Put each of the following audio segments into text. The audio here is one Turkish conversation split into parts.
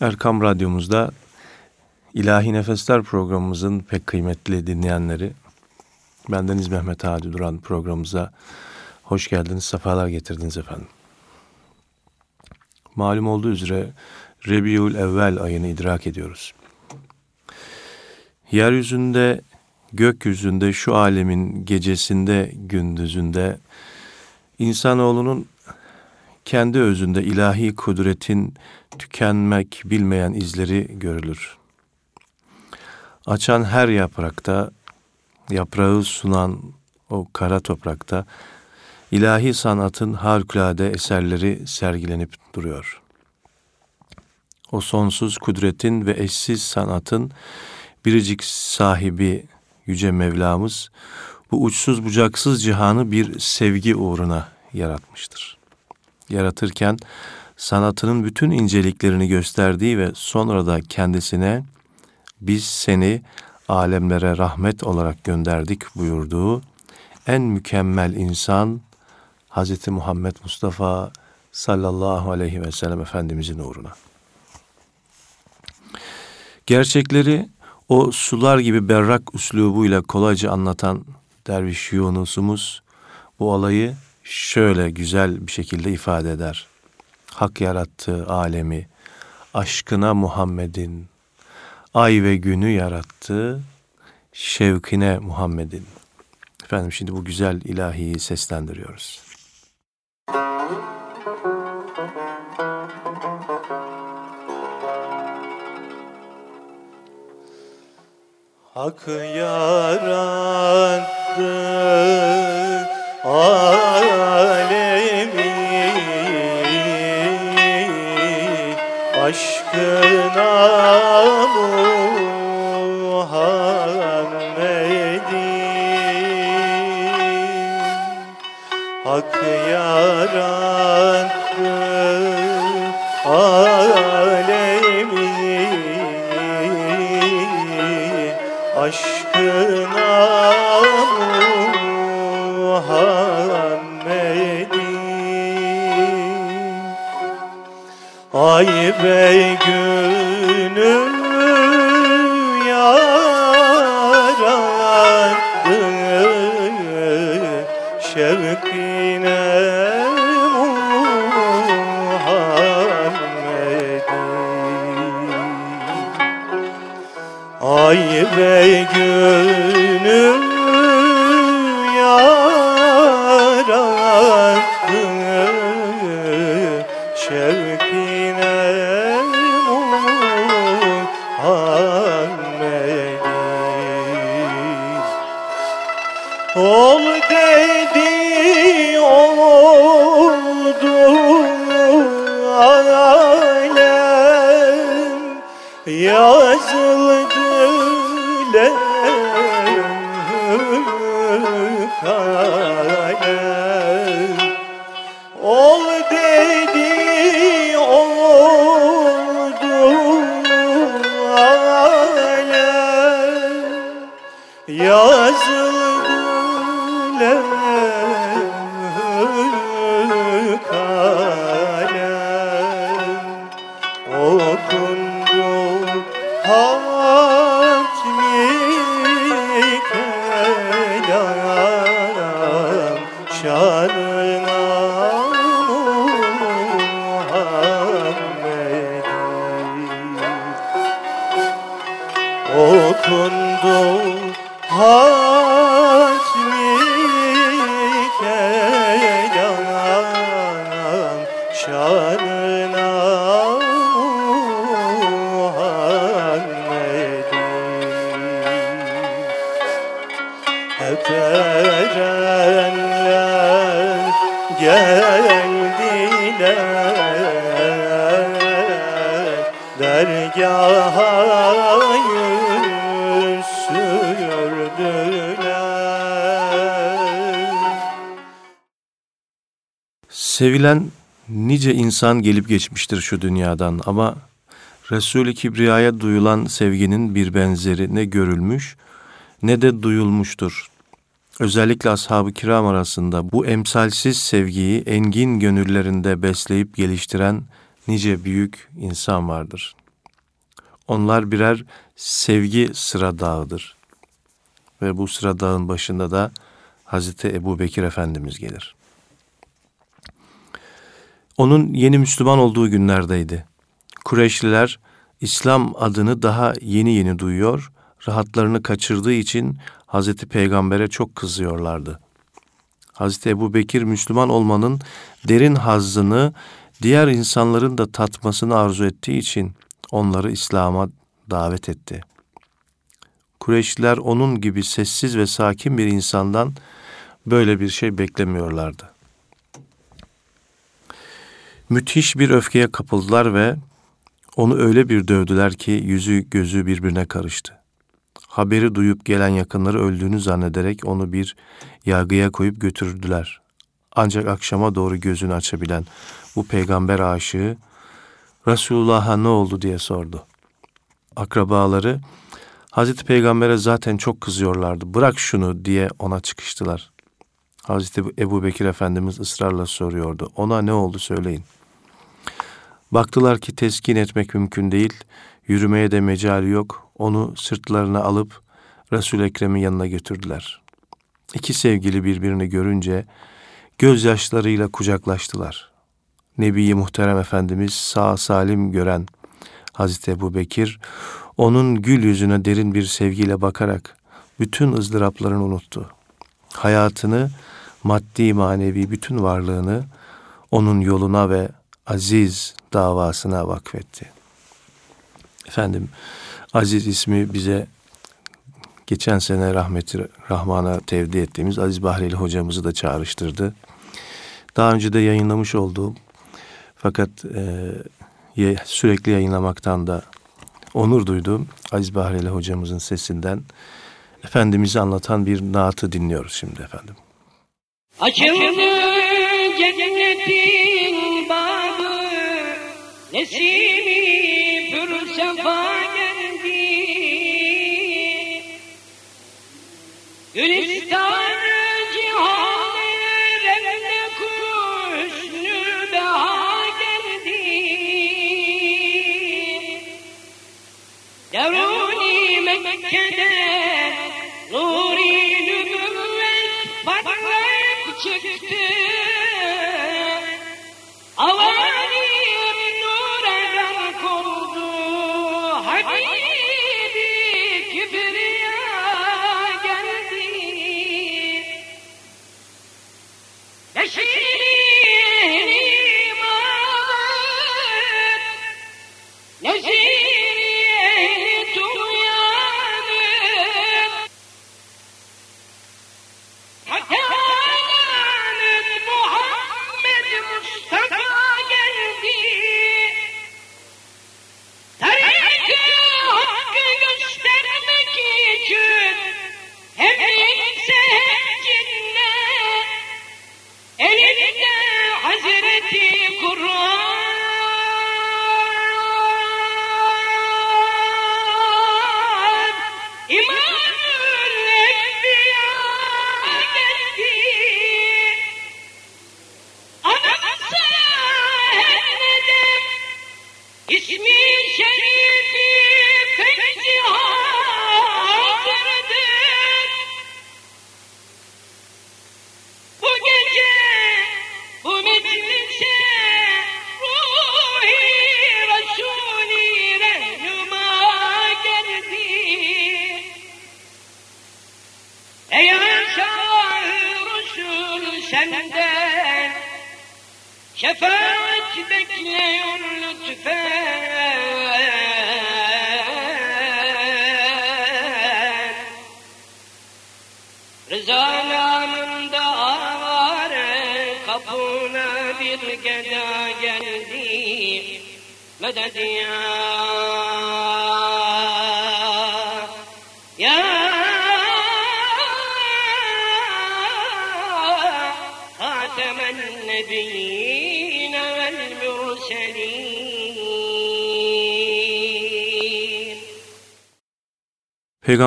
Erkam Radyomuzda İlahi Nefesler programımızın pek kıymetli dinleyenleri, bendeniz Mehmet Hadi Duran programımıza hoş geldiniz, sefalar getirdiniz efendim. Malum olduğu üzere Rebiul Evvel ayını idrak ediyoruz. Yeryüzünde, gökyüzünde, şu alemin gecesinde, gündüzünde insanoğlunun kendi özünde ilahi kudretin tükenmek bilmeyen izleri görülür. Açan her yaprakta, yaprağı sunan o kara toprakta ilahi sanatın harikulade eserleri sergilenip duruyor. O sonsuz kudretin ve eşsiz sanatın biricik sahibi Yüce Mevlamız bu uçsuz bucaksız cihanı bir sevgi uğruna yaratmıştır. Yaratırken sanatının bütün inceliklerini gösterdiği ve sonra da kendisine biz seni alemlere rahmet olarak gönderdik buyurduğu en mükemmel insan Hz. Muhammed Mustafa sallallahu aleyhi ve sellem Efendimizin uğruna. Gerçekleri o sular gibi berrak üslubuyla kolayca anlatan Derviş Yunus'umuz bu olayı şöyle güzel bir şekilde ifade eder. Hak yarattığı alemi, aşkına Muhammed'in, ay ve günü yarattı, şevkine Muhammed'in. Efendim şimdi bu güzel ilahiyi seslendiriyoruz. Hak yarattı Ay be günü yarattı. Şevkine Muhammed'in Ay ve günü ಸುಖ Sevilen nice insan gelip geçmiştir şu dünyadan ama Resul-i Kibriya'ya duyulan sevginin bir benzeri ne görülmüş ne de duyulmuştur. Özellikle ashab-ı kiram arasında bu emsalsiz sevgiyi engin gönüllerinde besleyip geliştiren nice büyük insan vardır. Onlar birer sevgi sıra dağıdır. Ve bu sıra dağın başında da Hazreti Ebu Bekir Efendimiz gelir. Onun yeni Müslüman olduğu günlerdeydi. Kureyşliler İslam adını daha yeni yeni duyuyor, rahatlarını kaçırdığı için Hazreti Peygamber'e çok kızıyorlardı. Hazreti Ebu Bekir Müslüman olmanın derin hazzını diğer insanların da tatmasını arzu ettiği için onları İslam'a davet etti. Kureyşliler onun gibi sessiz ve sakin bir insandan böyle bir şey beklemiyorlardı. Müthiş bir öfkeye kapıldılar ve onu öyle bir dövdüler ki yüzü gözü birbirine karıştı. Haberi duyup gelen yakınları öldüğünü zannederek onu bir yargıya koyup götürdüler. Ancak akşama doğru gözünü açabilen bu peygamber aşığı Resulullah'a ne oldu diye sordu. Akrabaları Hazreti Peygamber'e zaten çok kızıyorlardı. Bırak şunu diye ona çıkıştılar. Hazreti Ebu Bekir Efendimiz ısrarla soruyordu. Ona ne oldu söyleyin. Baktılar ki teskin etmek mümkün değil. Yürümeye de mecali yok. Onu sırtlarına alıp Resul Ekrem'in yanına götürdüler. İki sevgili birbirini görünce gözyaşlarıyla kucaklaştılar. Nebi Muhterem Efendimiz sağ salim gören Hazreti Ebu Bekir, onun gül yüzüne derin bir sevgiyle bakarak bütün ızdıraplarını unuttu. Hayatını, maddi manevi bütün varlığını onun yoluna ve aziz davasına vakfetti. Efendim, aziz ismi bize geçen sene rahmeti Rahman'a tevdi ettiğimiz Aziz Bahreli hocamızı da çağrıştırdı. Daha önce de yayınlamış olduğum fakat e, sürekli yayınlamaktan da onur duyduğum Aziz Bahreli hocamızın sesinden Efendimiz'i anlatan bir naatı dinliyoruz şimdi efendim. Açıldı cennetin babı Nesimi pür sefa geldi. Gülistan cihan renge kuşnü beha geldi. Deruni Mekke'de nuri nübüvvet parlak çıktı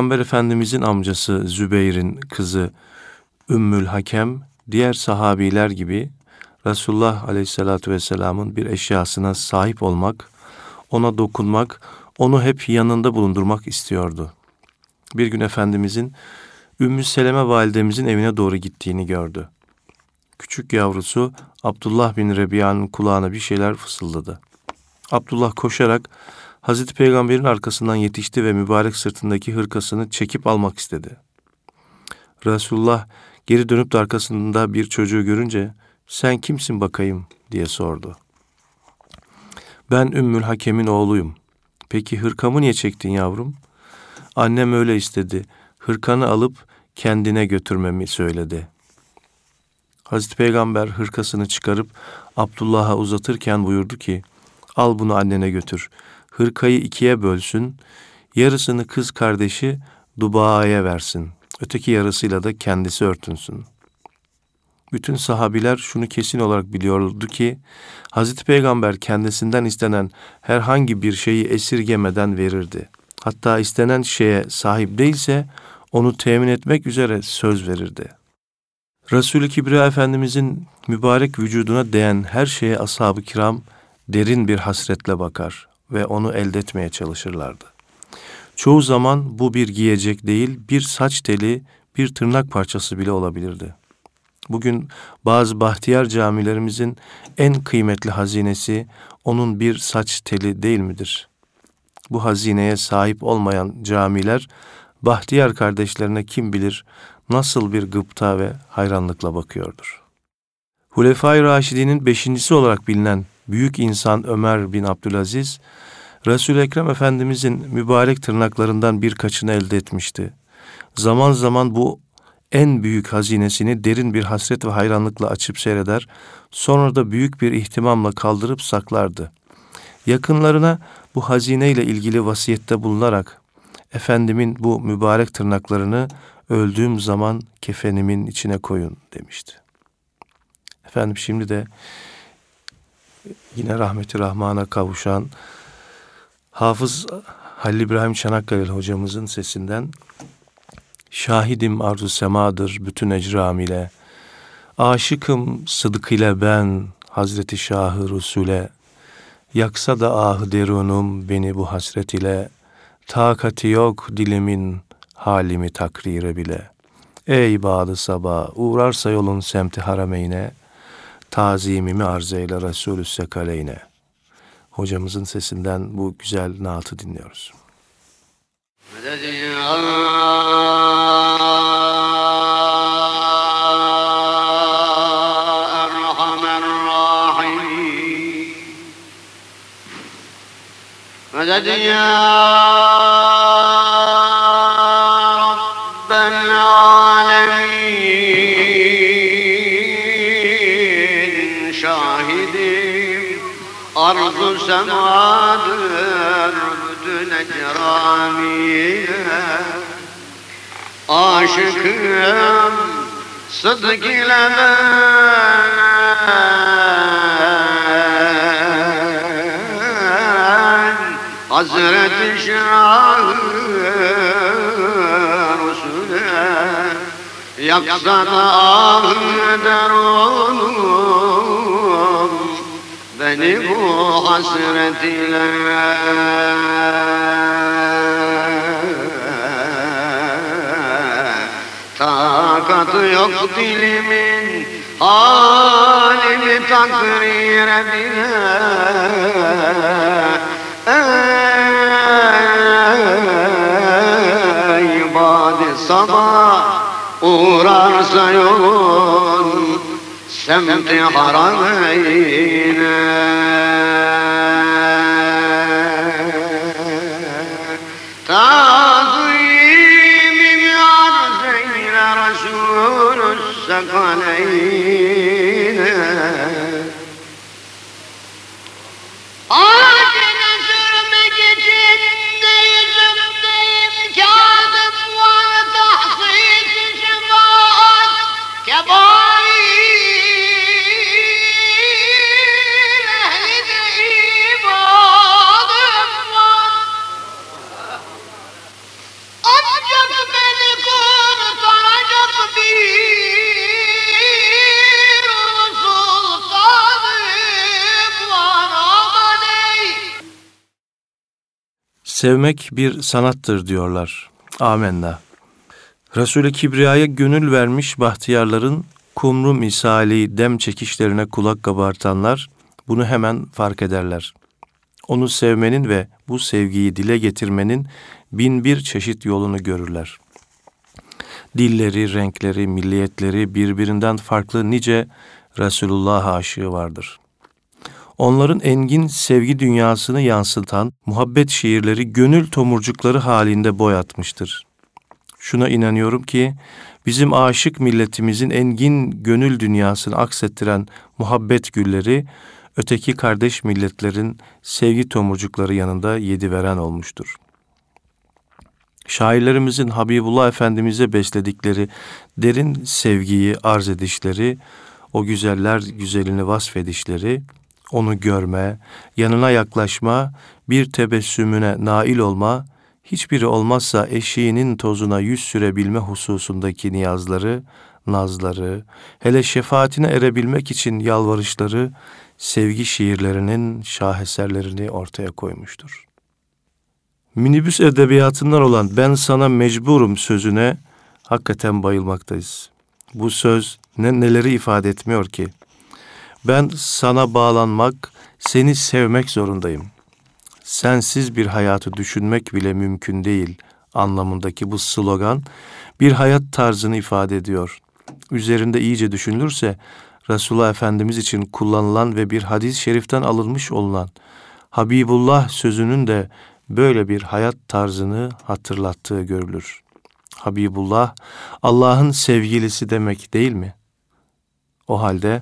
Peygamber Efendimizin amcası Zübeyir'in kızı Ümmül Hakem diğer sahabiler gibi Resulullah Aleyhisselatü Vesselam'ın bir eşyasına sahip olmak, ona dokunmak, onu hep yanında bulundurmak istiyordu. Bir gün Efendimizin Ümmü Seleme validemizin evine doğru gittiğini gördü. Küçük yavrusu Abdullah bin Rebiya'nın kulağına bir şeyler fısıldadı. Abdullah koşarak Hazreti Peygamber'in arkasından yetişti ve mübarek sırtındaki hırkasını çekip almak istedi. Resulullah geri dönüp de arkasında bir çocuğu görünce sen kimsin bakayım diye sordu. Ben Ümmül Hakem'in oğluyum. Peki hırkamı niye çektin yavrum? Annem öyle istedi. Hırkanı alıp kendine götürmemi söyledi. Hazreti Peygamber hırkasını çıkarıp Abdullah'a uzatırken buyurdu ki, al bunu annene götür. Hırkayı ikiye bölsün, yarısını kız kardeşi Duba'ya versin. Öteki yarısıyla da kendisi örtünsün. Bütün sahabiler şunu kesin olarak biliyordu ki Hazreti Peygamber kendisinden istenen herhangi bir şeyi esirgemeden verirdi. Hatta istenen şeye sahip değilse onu temin etmek üzere söz verirdi. Resulü Kibriya Efendimizin mübarek vücuduna değen her şeye ashab-ı kiram derin bir hasretle bakar ve onu elde etmeye çalışırlardı. Çoğu zaman bu bir giyecek değil, bir saç teli, bir tırnak parçası bile olabilirdi. Bugün bazı bahtiyar camilerimizin en kıymetli hazinesi onun bir saç teli değil midir? Bu hazineye sahip olmayan camiler bahtiyar kardeşlerine kim bilir nasıl bir gıpta ve hayranlıkla bakıyordur. Hulefai Raşidi'nin beşincisi olarak bilinen büyük insan Ömer bin Abdülaziz, Resul-i Ekrem Efendimizin mübarek tırnaklarından birkaçını elde etmişti. Zaman zaman bu en büyük hazinesini derin bir hasret ve hayranlıkla açıp seyreder, sonra da büyük bir ihtimamla kaldırıp saklardı. Yakınlarına bu hazineyle ilgili vasiyette bulunarak, Efendimin bu mübarek tırnaklarını öldüğüm zaman kefenimin içine koyun demişti. Efendim şimdi de yine rahmeti rahmana kavuşan Hafız Halil İbrahim Çanakkale hocamızın sesinden Şahidim arzu semadır bütün ecram ile. Aşıkım sıdık ile ben Hazreti Şahı Resul'e Yaksa da ah derunum beni bu hasret ile. Takati yok dilimin halimi takrire bile. Ey badı sabah uğrarsa yolun semti harameyne Tazimimi arz eyle Resulü sekaleyne. Hocamızın sesinden bu güzel naatı dinliyoruz. مدد يا Semadır büdüne ceramiye Aşıkım sıdık ile ben. Hazreti Şahı Rusule Yaksa da ah eder olur Beni bu hasret ile Takatı yok dilimin Halimi takrire bile Ey badi sabah Uğrarsa yolun semti harameyne Tazimim arz eyle Resulü Sevmek bir sanattır diyorlar. Amenna. Resul-i Kibriya'ya gönül vermiş bahtiyarların kumru misali dem çekişlerine kulak kabartanlar bunu hemen fark ederler. Onu sevmenin ve bu sevgiyi dile getirmenin bin bir çeşit yolunu görürler. Dilleri, renkleri, milliyetleri birbirinden farklı nice Resulullah aşığı vardır. Onların engin sevgi dünyasını yansıtan muhabbet şiirleri gönül tomurcukları halinde boyatmıştır. Şuna inanıyorum ki bizim aşık milletimizin engin gönül dünyasını aksettiren muhabbet gülleri öteki kardeş milletlerin sevgi tomurcukları yanında yedi veren olmuştur. Şairlerimizin Habibullah Efendimiz'e besledikleri derin sevgiyi arz edişleri, o güzeller güzelini vasfedişleri, onu görme, yanına yaklaşma, bir tebessümüne nail olma, hiçbiri olmazsa eşiğinin tozuna yüz sürebilme hususundaki niyazları, nazları, hele şefaatine erebilmek için yalvarışları, sevgi şiirlerinin şaheserlerini ortaya koymuştur. Minibüs edebiyatından olan ben sana mecburum sözüne hakikaten bayılmaktayız. Bu söz ne neleri ifade etmiyor ki? Ben sana bağlanmak, seni sevmek zorundayım. Sensiz bir hayatı düşünmek bile mümkün değil anlamındaki bu slogan bir hayat tarzını ifade ediyor. Üzerinde iyice düşünülürse Resulullah Efendimiz için kullanılan ve bir hadis-i şeriften alınmış olan Habibullah sözünün de böyle bir hayat tarzını hatırlattığı görülür. Habibullah Allah'ın sevgilisi demek değil mi? O halde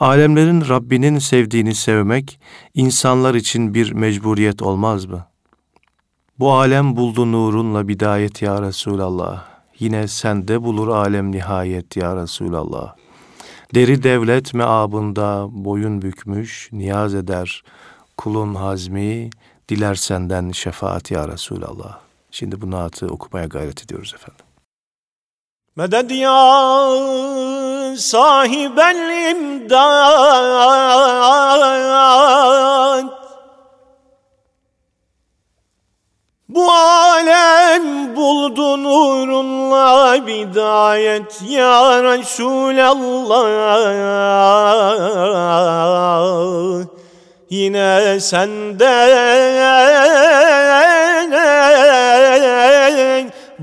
alemlerin Rabbinin sevdiğini sevmek insanlar için bir mecburiyet olmaz mı? Bu alem buldu nurunla bidayet ya Resulallah. Yine sende bulur alem nihayet ya Resulallah. Deri devlet meabında boyun bükmüş niyaz eder. Kulun hazmi diler senden şefaat ya Resulallah. Şimdi bu naatı okumaya gayret ediyoruz efendim. Meded ya sahibel imdad Bu alem buldu nurunla bidayet ya Resulallah. Yine senden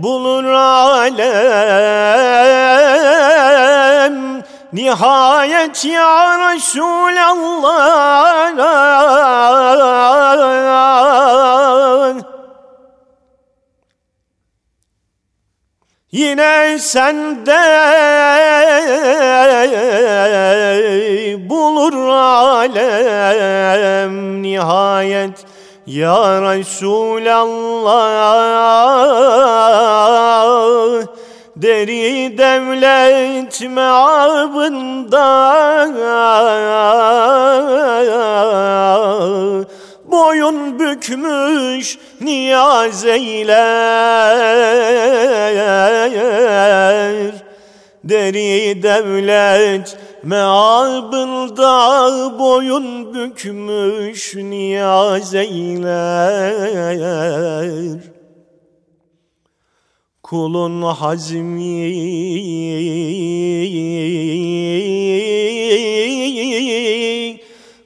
bulur alem Nihayet ya Resulallah. Yine sende bulur alem nihayet ya Resulallah Deri devlet meabında boyun bükmüş niyaz eyler. Deri devlet meabında boyun bükmüş niyaz eyler. Kulun hazmi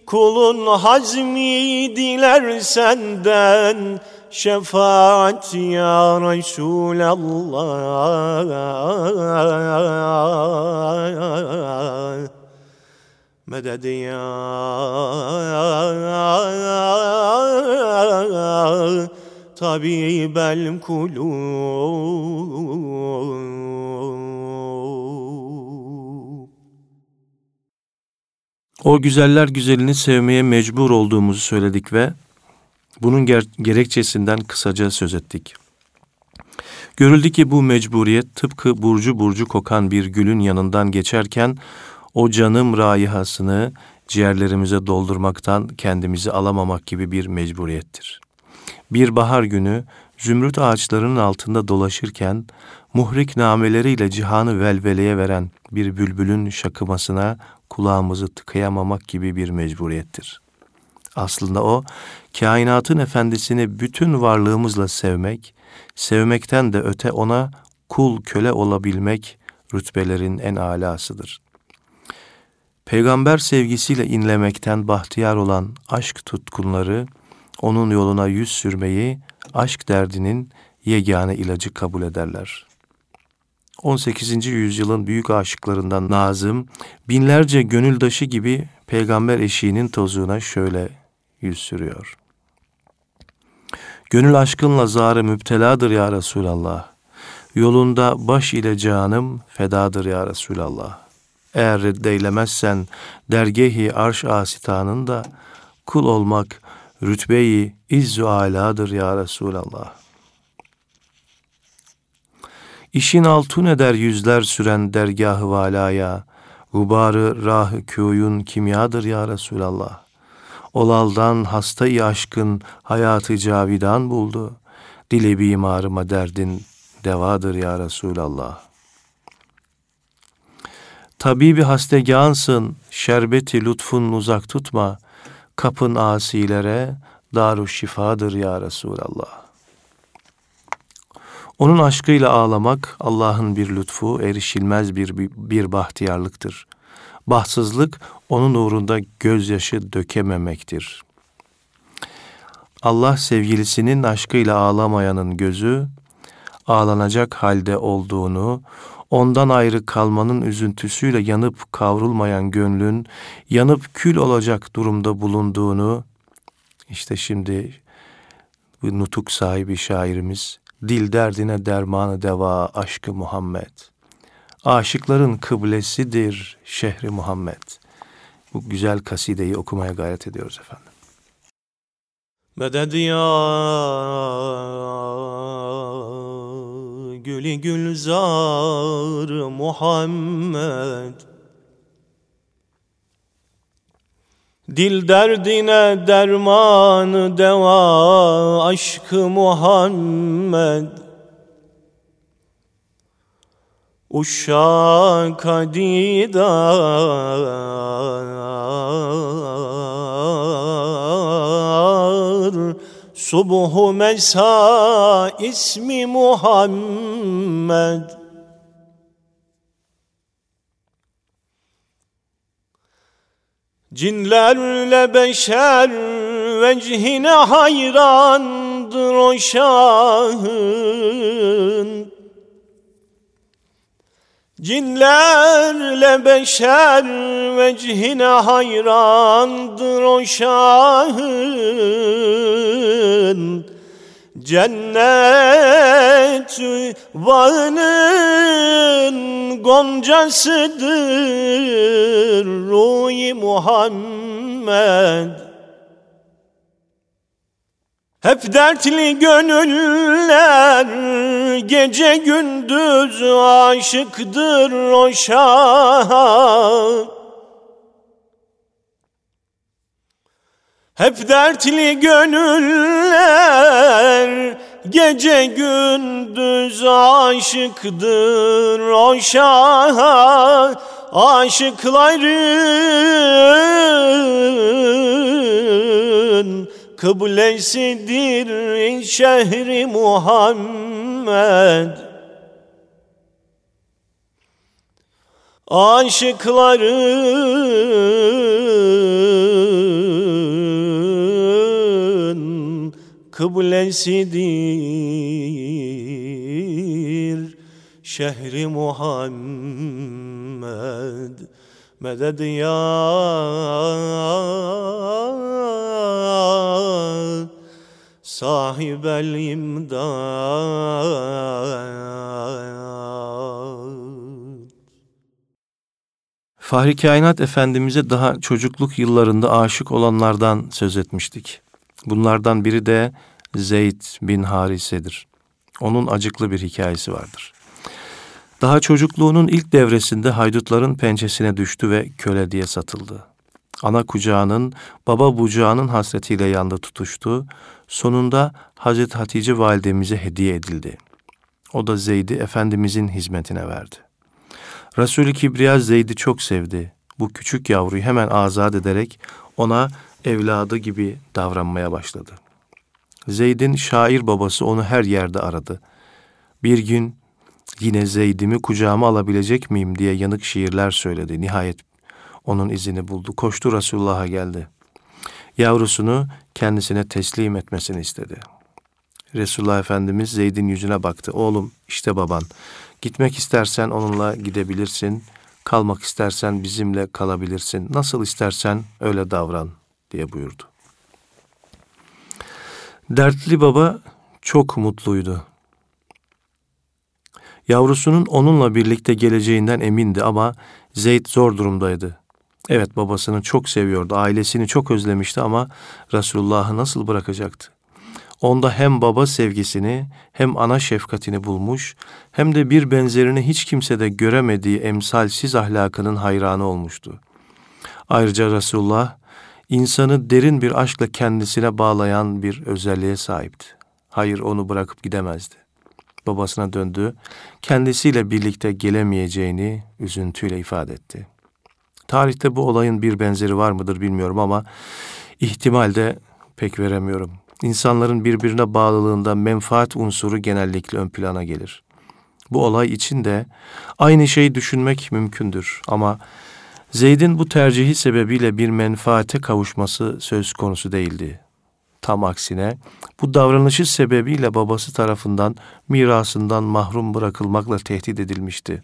Kulun hazmi diler senden şefaat ya Resulallah. Meded ya tabibel kulub. O güzeller güzelini sevmeye mecbur olduğumuzu söyledik ve bunun ger- gerekçesinden kısaca söz ettik. Görüldü ki bu mecburiyet tıpkı burcu burcu kokan bir gülün yanından geçerken o canım raihasını ciğerlerimize doldurmaktan kendimizi alamamak gibi bir mecburiyettir. Bir bahar günü zümrüt ağaçlarının altında dolaşırken muhrik nameleriyle cihanı velveleye veren bir bülbülün şakımasına kulağımızı tıkayamamak gibi bir mecburiyettir. Aslında o, kainatın efendisini bütün varlığımızla sevmek, sevmekten de öte ona kul köle olabilmek rütbelerin en alasıdır. Peygamber sevgisiyle inlemekten bahtiyar olan aşk tutkunları, onun yoluna yüz sürmeyi aşk derdinin yegane ilacı kabul ederler. 18. yüzyılın büyük aşıklarından Nazım, binlerce gönüldaşı gibi peygamber eşiğinin tozuğuna şöyle yüz sürüyor. Gönül aşkınla zarı müpteladır ya Resulallah. Yolunda baş ile canım fedadır ya Resulallah. Eğer reddeylemezsen dergehi arş asitanın da kul olmak rütbeyi izzu aladır ya Resulallah. İşin altun eder yüzler süren dergahı valaya, gubarı rah köyün kimyadır ya Resulallah. Olaldan hastayı aşkın hayatı cavidan buldu. Dile bimarıma derdin devadır ya Resulallah. Tabibi hastegansın, şerbeti lütfun uzak tutma. Kapın asilere daru şifadır ya Resulallah. Onun aşkıyla ağlamak Allah'ın bir lütfu, erişilmez bir, bir, bahtiyarlıktır. Bahtsızlık onun uğrunda gözyaşı dökememektir. Allah sevgilisinin aşkıyla ağlamayanın gözü, ağlanacak halde olduğunu, ondan ayrı kalmanın üzüntüsüyle yanıp kavrulmayan gönlün, yanıp kül olacak durumda bulunduğunu, işte şimdi bu nutuk sahibi şairimiz, dil derdine dermanı deva aşkı Muhammed. Aşıkların kıblesidir şehri Muhammed. Bu güzel kasideyi okumaya gayret ediyoruz efendim. Meded ya gülü gülzar Muhammed Dil derdine dermanı deva aşkı Muhammed Uşak didar Subhu mesa ismi Muhammed. Cinlerle beşer vecihine hayrandır o şahın Cinlerle beşer vecihine hayrandır o şahın Cennet bağının goncasıdır Ruhi Muhammed. Hep dertli gönüller gece gündüz aşıktır o şah. Hep dertli gönüller gece gündüz aşıktır o şah. Aşıkların kıblesidir şehri Muhammed. Aşıkların kıblesidir şehri Muhammed. Meded ya sahibel imdad. Fahri Kainat Efendimiz'e daha çocukluk yıllarında aşık olanlardan söz etmiştik. Bunlardan biri de Zeyd bin Harise'dir. Onun acıklı bir hikayesi vardır. Daha çocukluğunun ilk devresinde haydutların pençesine düştü ve köle diye satıldı. Ana kucağının, baba bucağının hasretiyle yandı tutuştu. Sonunda Hazreti Hatice validemize hediye edildi. O da Zeyd'i Efendimizin hizmetine verdi. Resul-i Kibriya Zeyd'i çok sevdi. Bu küçük yavruyu hemen azat ederek ona evladı gibi davranmaya başladı. Zeyd'in şair babası onu her yerde aradı. Bir gün yine Zeyd'imi kucağıma alabilecek miyim diye yanık şiirler söyledi. Nihayet onun izini buldu. Koştu Resulullah'a geldi. Yavrusunu kendisine teslim etmesini istedi. Resulullah Efendimiz Zeyd'in yüzüne baktı. Oğlum işte baban. Gitmek istersen onunla gidebilirsin. Kalmak istersen bizimle kalabilirsin. Nasıl istersen öyle davran diye buyurdu. Dertli baba çok mutluydu. Yavrusunun onunla birlikte geleceğinden emindi ama Zeyd zor durumdaydı. Evet babasını çok seviyordu, ailesini çok özlemişti ama Resulullah'ı nasıl bırakacaktı? Onda hem baba sevgisini hem ana şefkatini bulmuş hem de bir benzerini hiç kimsede göremediği emsalsiz ahlakının hayranı olmuştu. Ayrıca Resulullah insanı derin bir aşkla kendisine bağlayan bir özelliğe sahipti. Hayır onu bırakıp gidemezdi. Babasına döndü, kendisiyle birlikte gelemeyeceğini üzüntüyle ifade etti. Tarihte bu olayın bir benzeri var mıdır bilmiyorum ama ihtimalde pek veremiyorum. İnsanların birbirine bağlılığında menfaat unsuru genellikle ön plana gelir. Bu olay için de aynı şeyi düşünmek mümkündür ama Zeyd'in bu tercihi sebebiyle bir menfaate kavuşması söz konusu değildi. Tam aksine bu davranışı sebebiyle babası tarafından mirasından mahrum bırakılmakla tehdit edilmişti.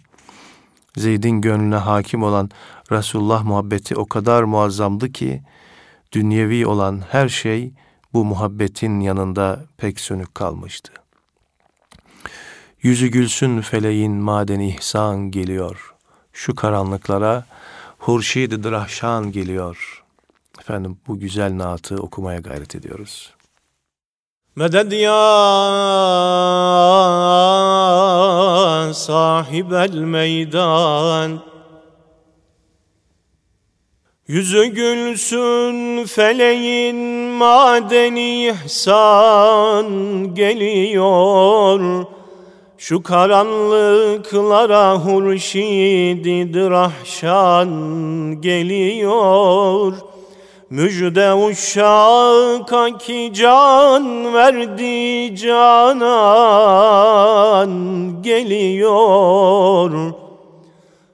Zeyd'in gönlüne hakim olan Resulullah muhabbeti o kadar muazzamdı ki dünyevi olan her şey bu muhabbetin yanında pek sönük kalmıştı. Yüzü gülsün feleğin madeni ihsan geliyor. Şu karanlıklara Hurşid-i Drahşan geliyor. Efendim bu güzel naatı okumaya gayret ediyoruz. Meded ya sahibel meydan. Yüzü gülsün feleğin madeni ihsan geliyor. Şu karanlıklara hurşididir ahşan geliyor Müjde uşaka ki can verdi canan geliyor.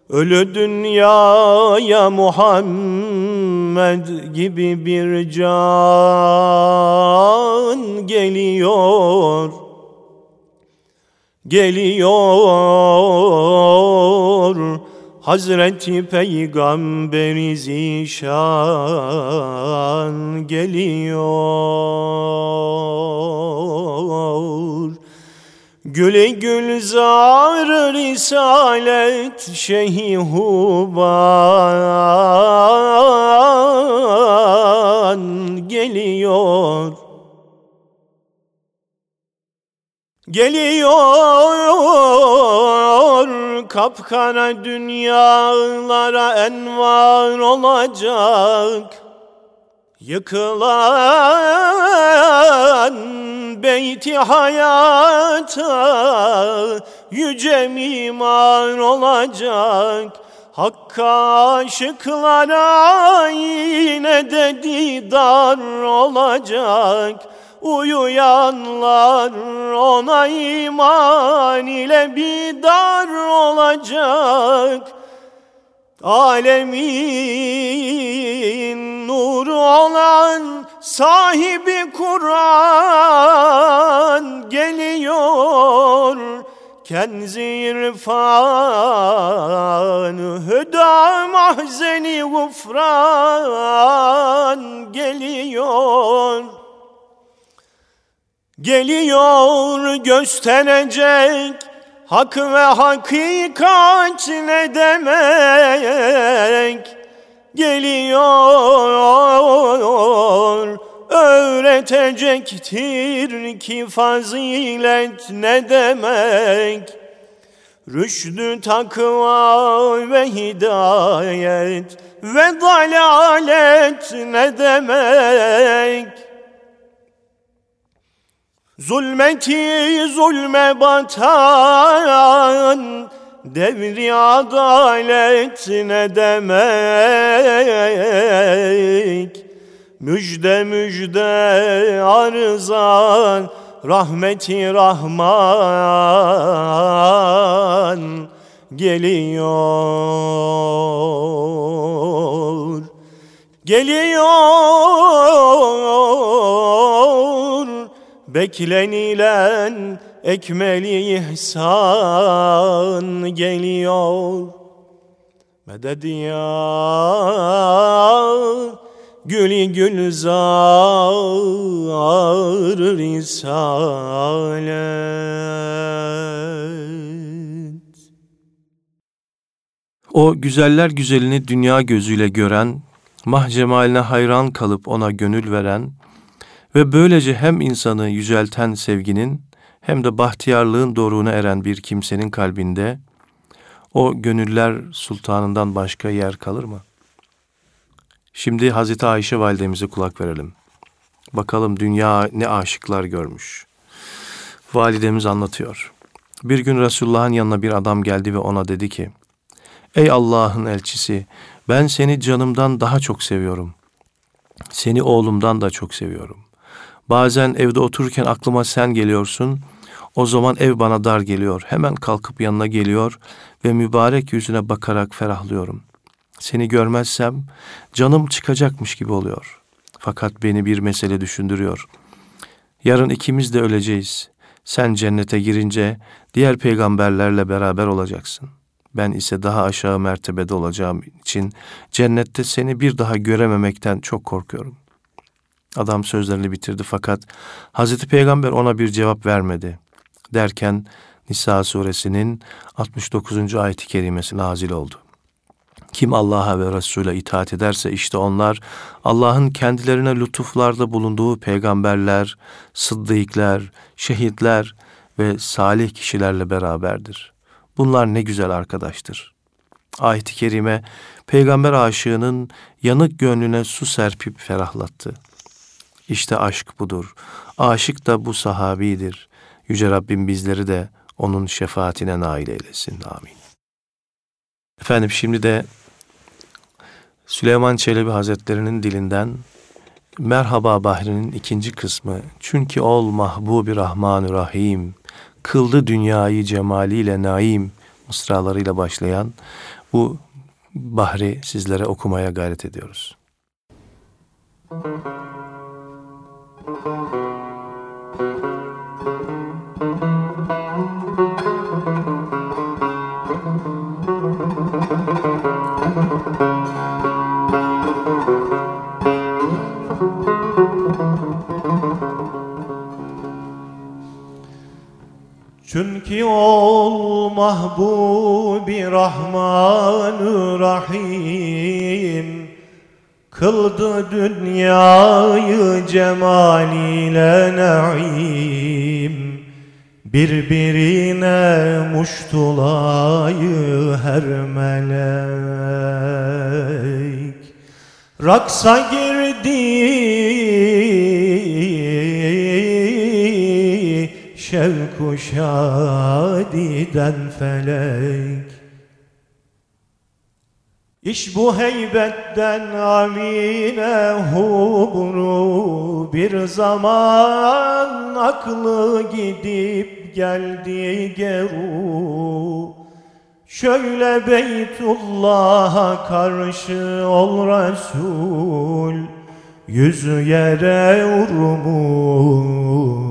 Ölü dünyaya Muhammed gibi bir can geliyor. Geliyor Hazreti Peygamberi zişan geliyor. Güle gülzar risalet şeyhi huban geliyor Geliyor kapkara dünyalara envar olacak. Yıkılan beyti hayata yüce mimar olacak. Hakka aşıklara yine de didar olacak Uyuyanlar ona iman ile bidar olacak. Alemin nuru olan sahibi Kur'an geliyor. Kenzi irfan hüda mahzeni gufran geliyor Geliyor gösterecek hak ve hakikat ne demek? Geliyor öğretecektir ki fazilet ne demek? Rüşdü takva ve hidayet ve dalalet ne demek Zulmeti zulme batan devri adalet ne demek? Müjde müjde arzan rahmeti Rahman geliyor Geliyor beklenilen ekmeli ihsan geliyor Medet ya gülü gülzar risalet. O güzeller güzelini dünya gözüyle gören, mah cemaline hayran kalıp ona gönül veren ve böylece hem insanı yücelten sevginin hem de bahtiyarlığın doruğuna eren bir kimsenin kalbinde o gönüller sultanından başka yer kalır mı? Şimdi Hazreti Ayşe validemize kulak verelim. Bakalım dünya ne aşıklar görmüş. Validemiz anlatıyor. Bir gün Resulullah'ın yanına bir adam geldi ve ona dedi ki, Ey Allah'ın elçisi, ben seni canımdan daha çok seviyorum. Seni oğlumdan da çok seviyorum. Bazen evde otururken aklıma sen geliyorsun. O zaman ev bana dar geliyor. Hemen kalkıp yanına geliyor ve mübarek yüzüne bakarak ferahlıyorum. Seni görmezsem canım çıkacakmış gibi oluyor. Fakat beni bir mesele düşündürüyor. Yarın ikimiz de öleceğiz. Sen cennete girince diğer peygamberlerle beraber olacaksın. Ben ise daha aşağı mertebede olacağım için cennette seni bir daha görememekten çok korkuyorum. Adam sözlerini bitirdi fakat Hazreti Peygamber ona bir cevap vermedi. Derken Nisa suresinin 69. ayet-i kerimesi nazil oldu. Kim Allah'a ve Resul'e itaat ederse işte onlar Allah'ın kendilerine lütuflarda bulunduğu peygamberler, sıddıklar, şehitler ve salih kişilerle beraberdir. Bunlar ne güzel arkadaştır. Ayet-i kerime peygamber aşığının yanık gönlüne su serpip ferahlattı. İşte aşk budur. Aşık da bu sahabidir. Yüce Rabbim bizleri de onun şefaatine nail eylesin. Amin. Efendim şimdi de Süleyman Çelebi Hazretleri'nin dilinden Merhaba Bahri'nin ikinci kısmı Çünkü ol mahbubi rahmanü rahim Kıldı dünyayı cemaliyle naim mısralarıyla başlayan bu bahri sizlere okumaya gayret ediyoruz. Müzik Çünkü ol mahbubi rahman rahim Kıldı dünyayı cemaliyle naim. Birbirine muştulayı her melek. Raksa girdi şevku şadiden felek. İş bu heybetten amine hubru Bir zaman aklı gidip geldi geru. Şöyle Beytullah'a karşı ol Resul Yüzü yere vurmuş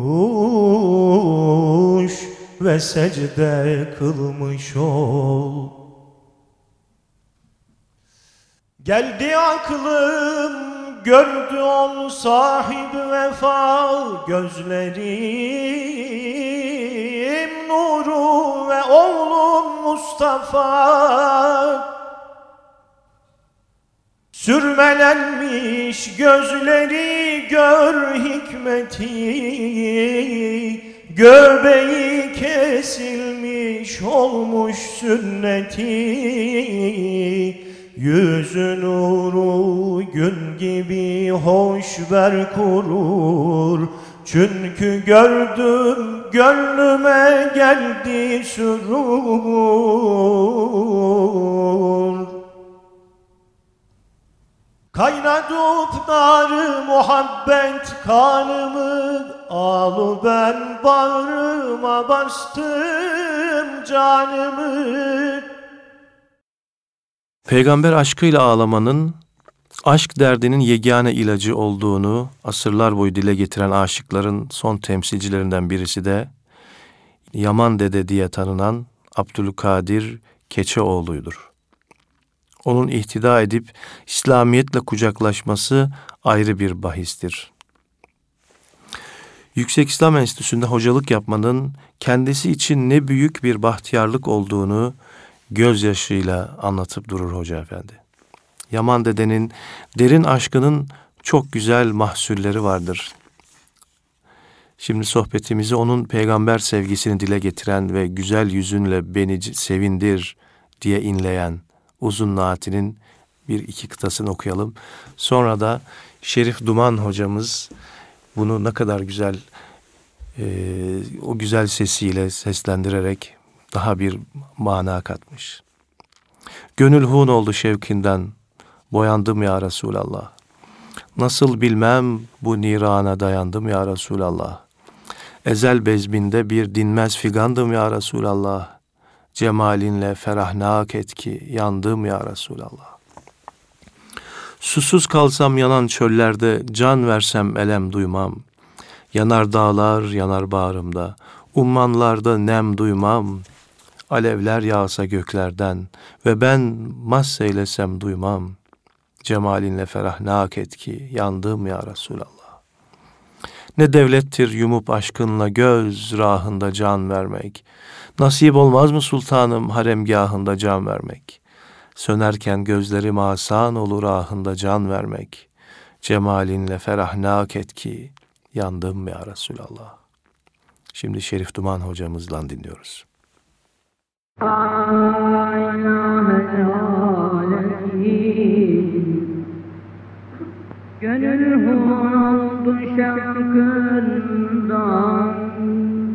Ve secde kılmış ol. Geldi aklım gördü ol sahip vefa Gözlerim nuru ve oğlum Mustafa. Sürmelenmiş gözleri gör hikmeti Göbeği kesilmiş olmuş sünneti Yüzü nuru gün gibi hoş ver kurur. Çünkü gördüm gönlüme geldi sürur Kaynadıp narı muhabbet kanımı Alı ben bağrıma bastım canımı Peygamber aşkıyla ağlamanın aşk derdinin yegane ilacı olduğunu asırlar boyu dile getiren aşıkların son temsilcilerinden birisi de Yaman Dede diye tanınan Abdülkadir Keçeoğlu'ydur. Onun ihtida edip İslamiyetle kucaklaşması ayrı bir bahistir. Yüksek İslam Enstitüsü'nde hocalık yapmanın kendisi için ne büyük bir bahtiyarlık olduğunu gözyaşıyla anlatıp durur Hoca Efendi. Yaman dedenin derin aşkının çok güzel mahsulleri vardır. Şimdi sohbetimizi onun peygamber sevgisini dile getiren ve güzel yüzünle beni sevindir diye inleyen uzun naatinin bir iki kıtasını okuyalım. Sonra da Şerif Duman hocamız bunu ne kadar güzel e, o güzel sesiyle seslendirerek daha bir mana katmış. Gönül hun oldu şevkinden, boyandım ya Resulallah. Nasıl bilmem bu nirana dayandım ya Resulallah. Ezel bezminde bir dinmez figandım ya Resulallah. Cemalinle ferahnak et ki yandım ya Resulallah. Susuz kalsam yanan çöllerde can versem elem duymam. Yanar dağlar yanar bağrımda, ummanlarda nem duymam. Alevler yağsa göklerden ve ben masseylesem duymam. Cemalinle ferahnak et ki yandım ya Resulallah. Ne devlettir yumup aşkınla göz rahında can vermek. Nasip olmaz mı sultanım haremgahında can vermek? Sönerken gözlerim asan olur ahında can vermek. Cemalinle ferahnak et ki yandım ya Resulallah. Şimdi Şerif Duman hocamızla dinliyoruz. Gönül oldu şarkından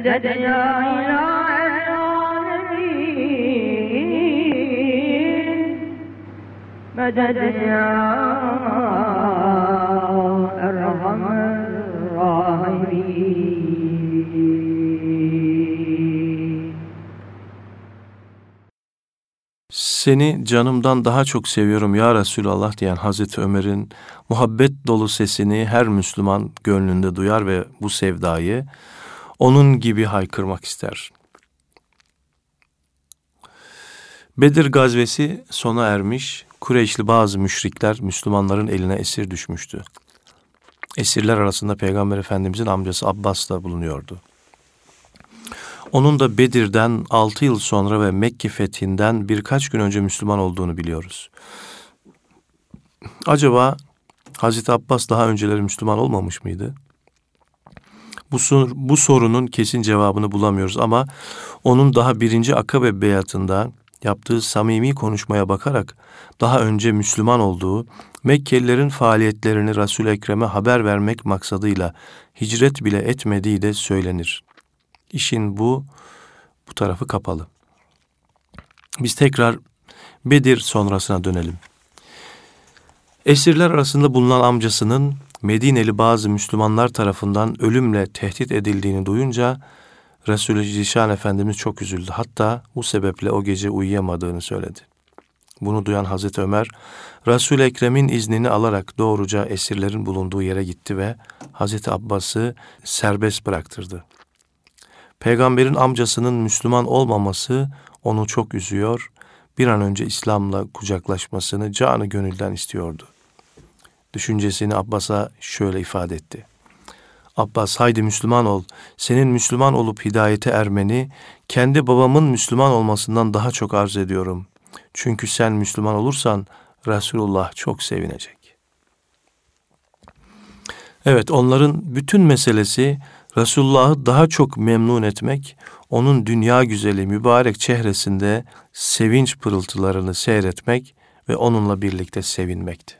medet ya Seni canımdan daha çok seviyorum ya Resulallah diyen Hazreti Ömer'in muhabbet dolu sesini her Müslüman gönlünde duyar ve bu sevdayı onun gibi haykırmak ister. Bedir gazvesi sona ermiş, Kureyşli bazı müşrikler Müslümanların eline esir düşmüştü. Esirler arasında Peygamber Efendimizin amcası Abbas da bulunuyordu. Onun da Bedir'den 6 yıl sonra ve Mekke fethinden birkaç gün önce Müslüman olduğunu biliyoruz. Acaba Hazreti Abbas daha önceleri Müslüman olmamış mıydı? Bu, sor- bu sorunun kesin cevabını bulamıyoruz ama onun daha birinci Akabe beyatında yaptığı samimi konuşmaya bakarak daha önce Müslüman olduğu Mekkelilerin faaliyetlerini Resul Ekrem'e haber vermek maksadıyla hicret bile etmediği de söylenir. İşin bu bu tarafı kapalı. Biz tekrar Bedir sonrasına dönelim. Esirler arasında bulunan amcasının Medineli bazı Müslümanlar tarafından ölümle tehdit edildiğini duyunca Resulü Zişan Efendimiz çok üzüldü. Hatta bu sebeple o gece uyuyamadığını söyledi. Bunu duyan Hazreti Ömer, Resul-i Ekrem'in iznini alarak doğruca esirlerin bulunduğu yere gitti ve Hazreti Abbas'ı serbest bıraktırdı. Peygamberin amcasının Müslüman olmaması onu çok üzüyor, bir an önce İslam'la kucaklaşmasını canı gönülden istiyordu. Düşüncesini Abbas'a şöyle ifade etti. Abbas haydi Müslüman ol. Senin Müslüman olup hidayete ermeni kendi babamın Müslüman olmasından daha çok arz ediyorum. Çünkü sen Müslüman olursan Resulullah çok sevinecek. Evet onların bütün meselesi Resulullah'ı daha çok memnun etmek, onun dünya güzeli mübarek çehresinde sevinç pırıltılarını seyretmek ve onunla birlikte sevinmekti.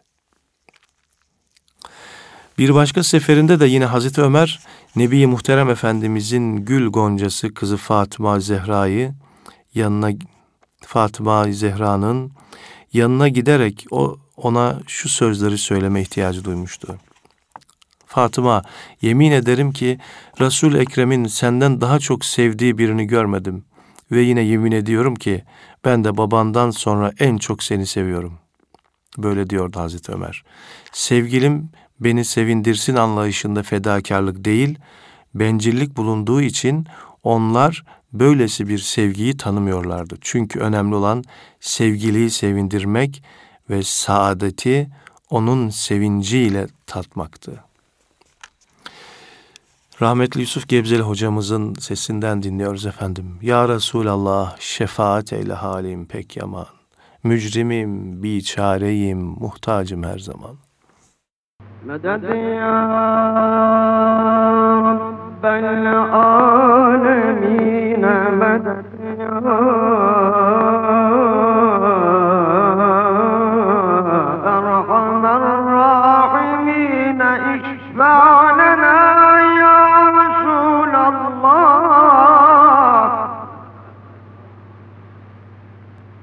Bir başka seferinde de yine Hazreti Ömer Nebi Muhterem Efendimizin gül goncası kızı Fatıma Zehra'yı yanına Fatıma Zehra'nın yanına giderek o ona şu sözleri söyleme ihtiyacı duymuştu. Fatıma, yemin ederim ki Resul Ekrem'in senden daha çok sevdiği birini görmedim ve yine yemin ediyorum ki ben de babandan sonra en çok seni seviyorum. Böyle diyordu Hazreti Ömer. Sevgilim beni sevindirsin anlayışında fedakarlık değil, bencillik bulunduğu için onlar böylesi bir sevgiyi tanımıyorlardı. Çünkü önemli olan sevgiliyi sevindirmek ve saadeti onun sevinciyle tatmaktı. Rahmetli Yusuf Gebzeli hocamızın sesinden dinliyoruz efendim. Ya Resulallah şefaat eyle halim pek yaman. Mücrimim, biçareyim, muhtacım her zaman. مدد يا رب العالمين مدد يا أرحم الراحمين اشفع لنا يا رسول الله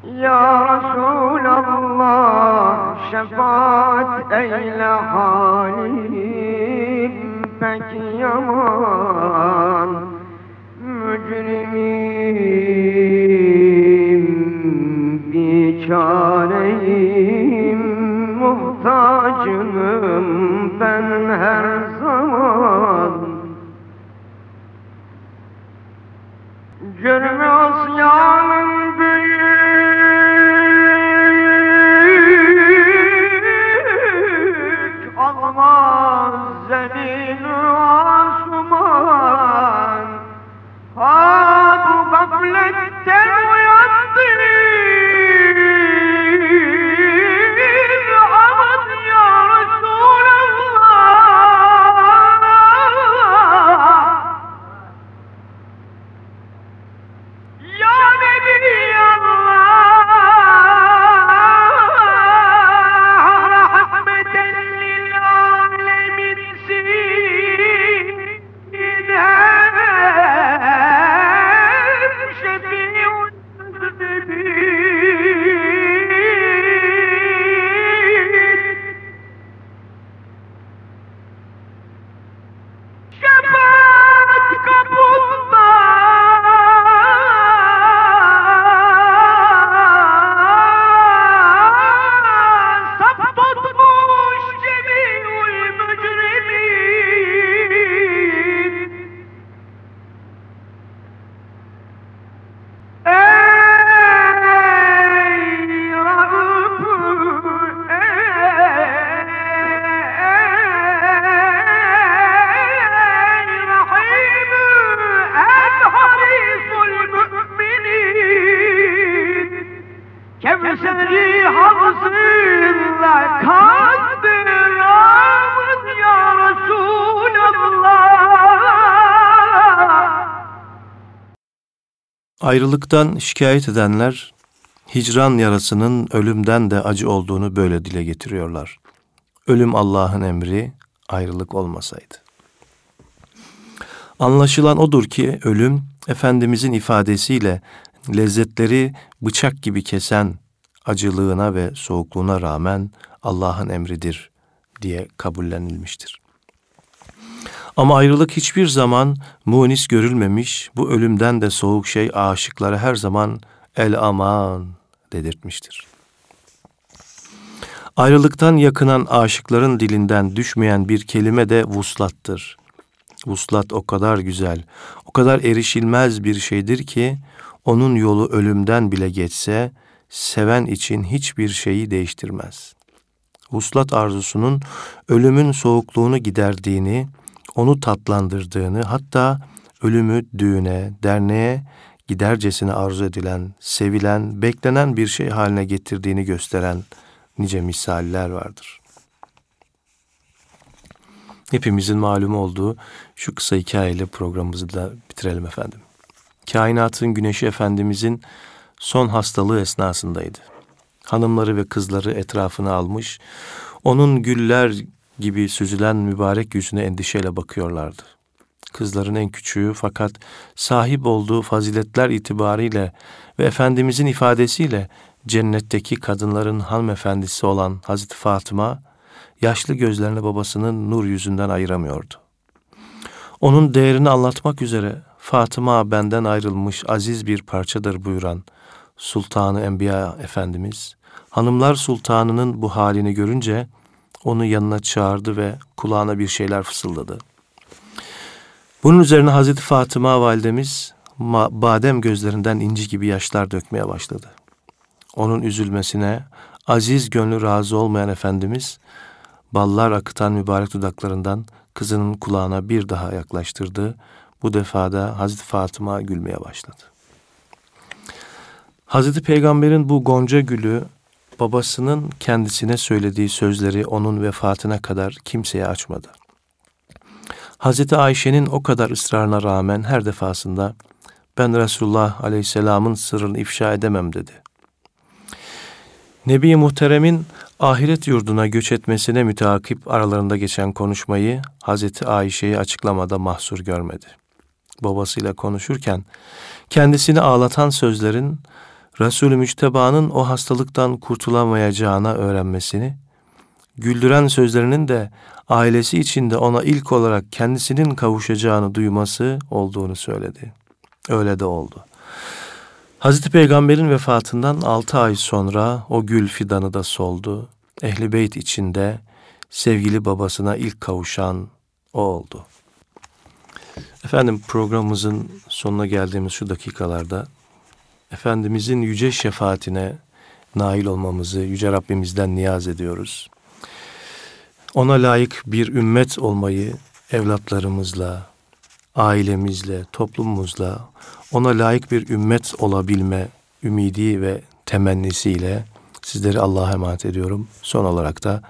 يا رسول الله şefaat eyle halim pek yaman mücrimim biçareyim muhtacım ben her zaman. Cürmü asyan Ayrılıktan şikayet edenler hicran yarasının ölümden de acı olduğunu böyle dile getiriyorlar. Ölüm Allah'ın emri, ayrılık olmasaydı. Anlaşılan odur ki ölüm Efendimizin ifadesiyle lezzetleri bıçak gibi kesen acılığına ve soğukluğuna rağmen Allah'ın emridir diye kabullenilmiştir. Ama ayrılık hiçbir zaman munis görülmemiş, bu ölümden de soğuk şey aşıklara her zaman el aman dedirtmiştir. Ayrılıktan yakınan aşıkların dilinden düşmeyen bir kelime de vuslattır. Vuslat o kadar güzel, o kadar erişilmez bir şeydir ki onun yolu ölümden bile geçse seven için hiçbir şeyi değiştirmez. Vuslat arzusunun ölümün soğukluğunu giderdiğini, onu tatlandırdığını, hatta ölümü düğüne, derneğe gidercesine arzu edilen, sevilen, beklenen bir şey haline getirdiğini gösteren nice misaller vardır. Hepimizin malum olduğu şu kısa hikayeyle programımızı da bitirelim efendim. Kainatın güneşi Efendimizin son hastalığı esnasındaydı. Hanımları ve kızları etrafına almış, onun güller gibi süzülen mübarek yüzüne endişeyle bakıyorlardı. Kızların en küçüğü fakat sahip olduğu faziletler itibariyle ve Efendimizin ifadesiyle cennetteki kadınların hanımefendisi olan Hazreti Fatıma, yaşlı gözlerini babasının nur yüzünden ayıramıyordu. Onun değerini anlatmak üzere Fatıma benden ayrılmış aziz bir parçadır buyuran Sultanı Enbiya Efendimiz, Hanımlar Sultanı'nın bu halini görünce onu yanına çağırdı ve kulağına bir şeyler fısıldadı. Bunun üzerine Hazreti Fatıma validemiz badem gözlerinden inci gibi yaşlar dökmeye başladı. Onun üzülmesine aziz gönlü razı olmayan Efendimiz ballar akıtan mübarek dudaklarından kızının kulağına bir daha yaklaştırdı. Bu defada Hazreti Fatıma gülmeye başladı. Hazreti Peygamber'in bu gonca gülü babasının kendisine söylediği sözleri onun vefatına kadar kimseye açmadı. Hazreti Ayşe'nin o kadar ısrarına rağmen her defasında ben Resulullah Aleyhisselam'ın sırrını ifşa edemem dedi. Nebi Muhterem'in ahiret yurduna göç etmesine müteakip aralarında geçen konuşmayı Hazreti Ayşe'yi açıklamada mahsur görmedi. Babasıyla konuşurken kendisini ağlatan sözlerin Resulü Müçteba'nın o hastalıktan kurtulamayacağına öğrenmesini, güldüren sözlerinin de ailesi içinde ona ilk olarak kendisinin kavuşacağını duyması olduğunu söyledi. Öyle de oldu. Hazreti Peygamber'in vefatından altı ay sonra o gül fidanı da soldu. Ehli Beyt içinde sevgili babasına ilk kavuşan o oldu. Efendim programımızın sonuna geldiğimiz şu dakikalarda Efendimizin yüce şefaatine nail olmamızı Yüce Rabbimizden niyaz ediyoruz. Ona layık bir ümmet olmayı evlatlarımızla, ailemizle, toplumumuzla ona layık bir ümmet olabilme ümidi ve temennisiyle sizleri Allah'a emanet ediyorum. Son olarak da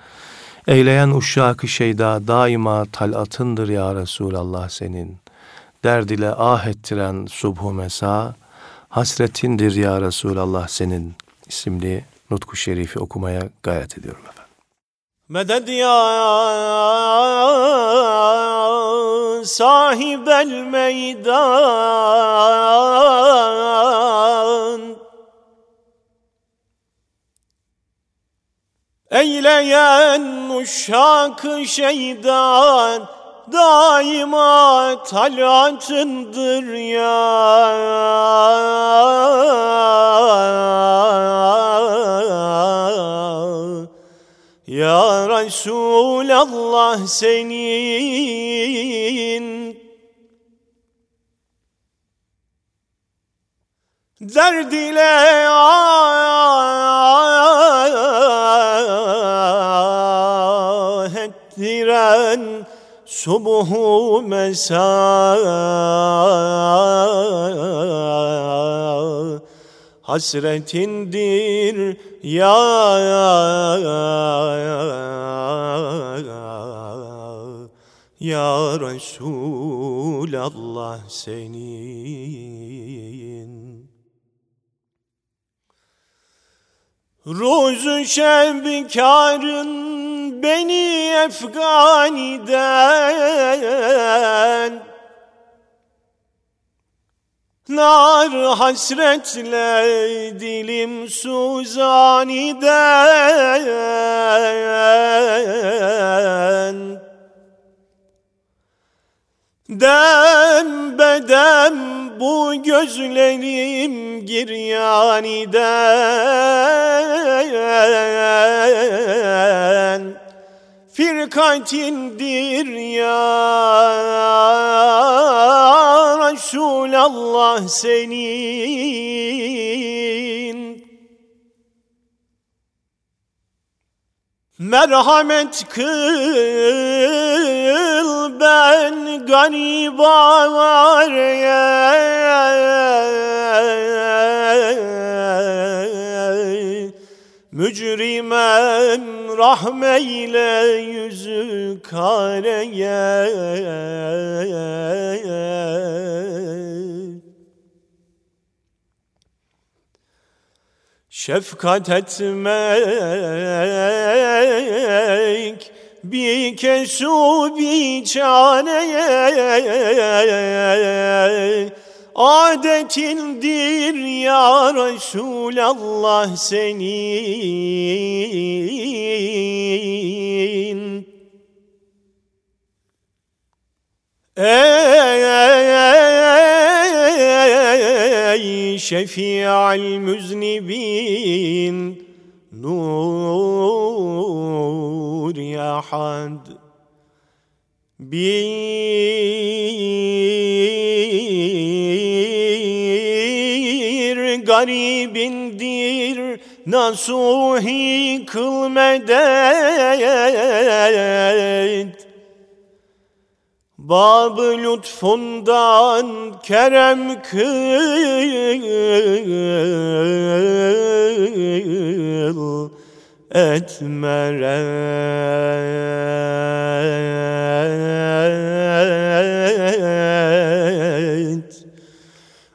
eyleyen uşşakı şeyda daima talatındır ya Resulallah senin. Derd ile ah ettiren subhu mesa hasretindir ya Resulallah senin isimli nutku şerifi okumaya gayret ediyorum efendim. Medet ya sahibel meydan Eyleyen uşak şeydan daima talatındır ya. Ya Resulallah senin Derd ile ah Subuhu mesa hasretindir ya. Ya Resulallah senin. Ruzu şebkarın beni Efgani'den Nar hasretle dilim suzaniden. Dem bedem bu gözlerim giryaniden Firkatindir ya Resulallah senin. Merhamet kıl ben gariba var ya Mücrimen rahmeyle yüzü kareye. Şefkat etmek bir kesu biçareye Adetindir ya Resulallah senin. Ey şefi'al müznibin Nur ya had Bir garibindir nasuhi kıl medet Bab-ı lütfundan kerem kıl etmeret.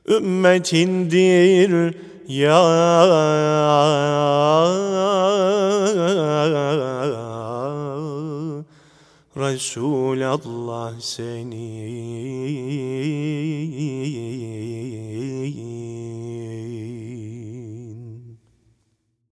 Ümmetindir ya Resulallah senin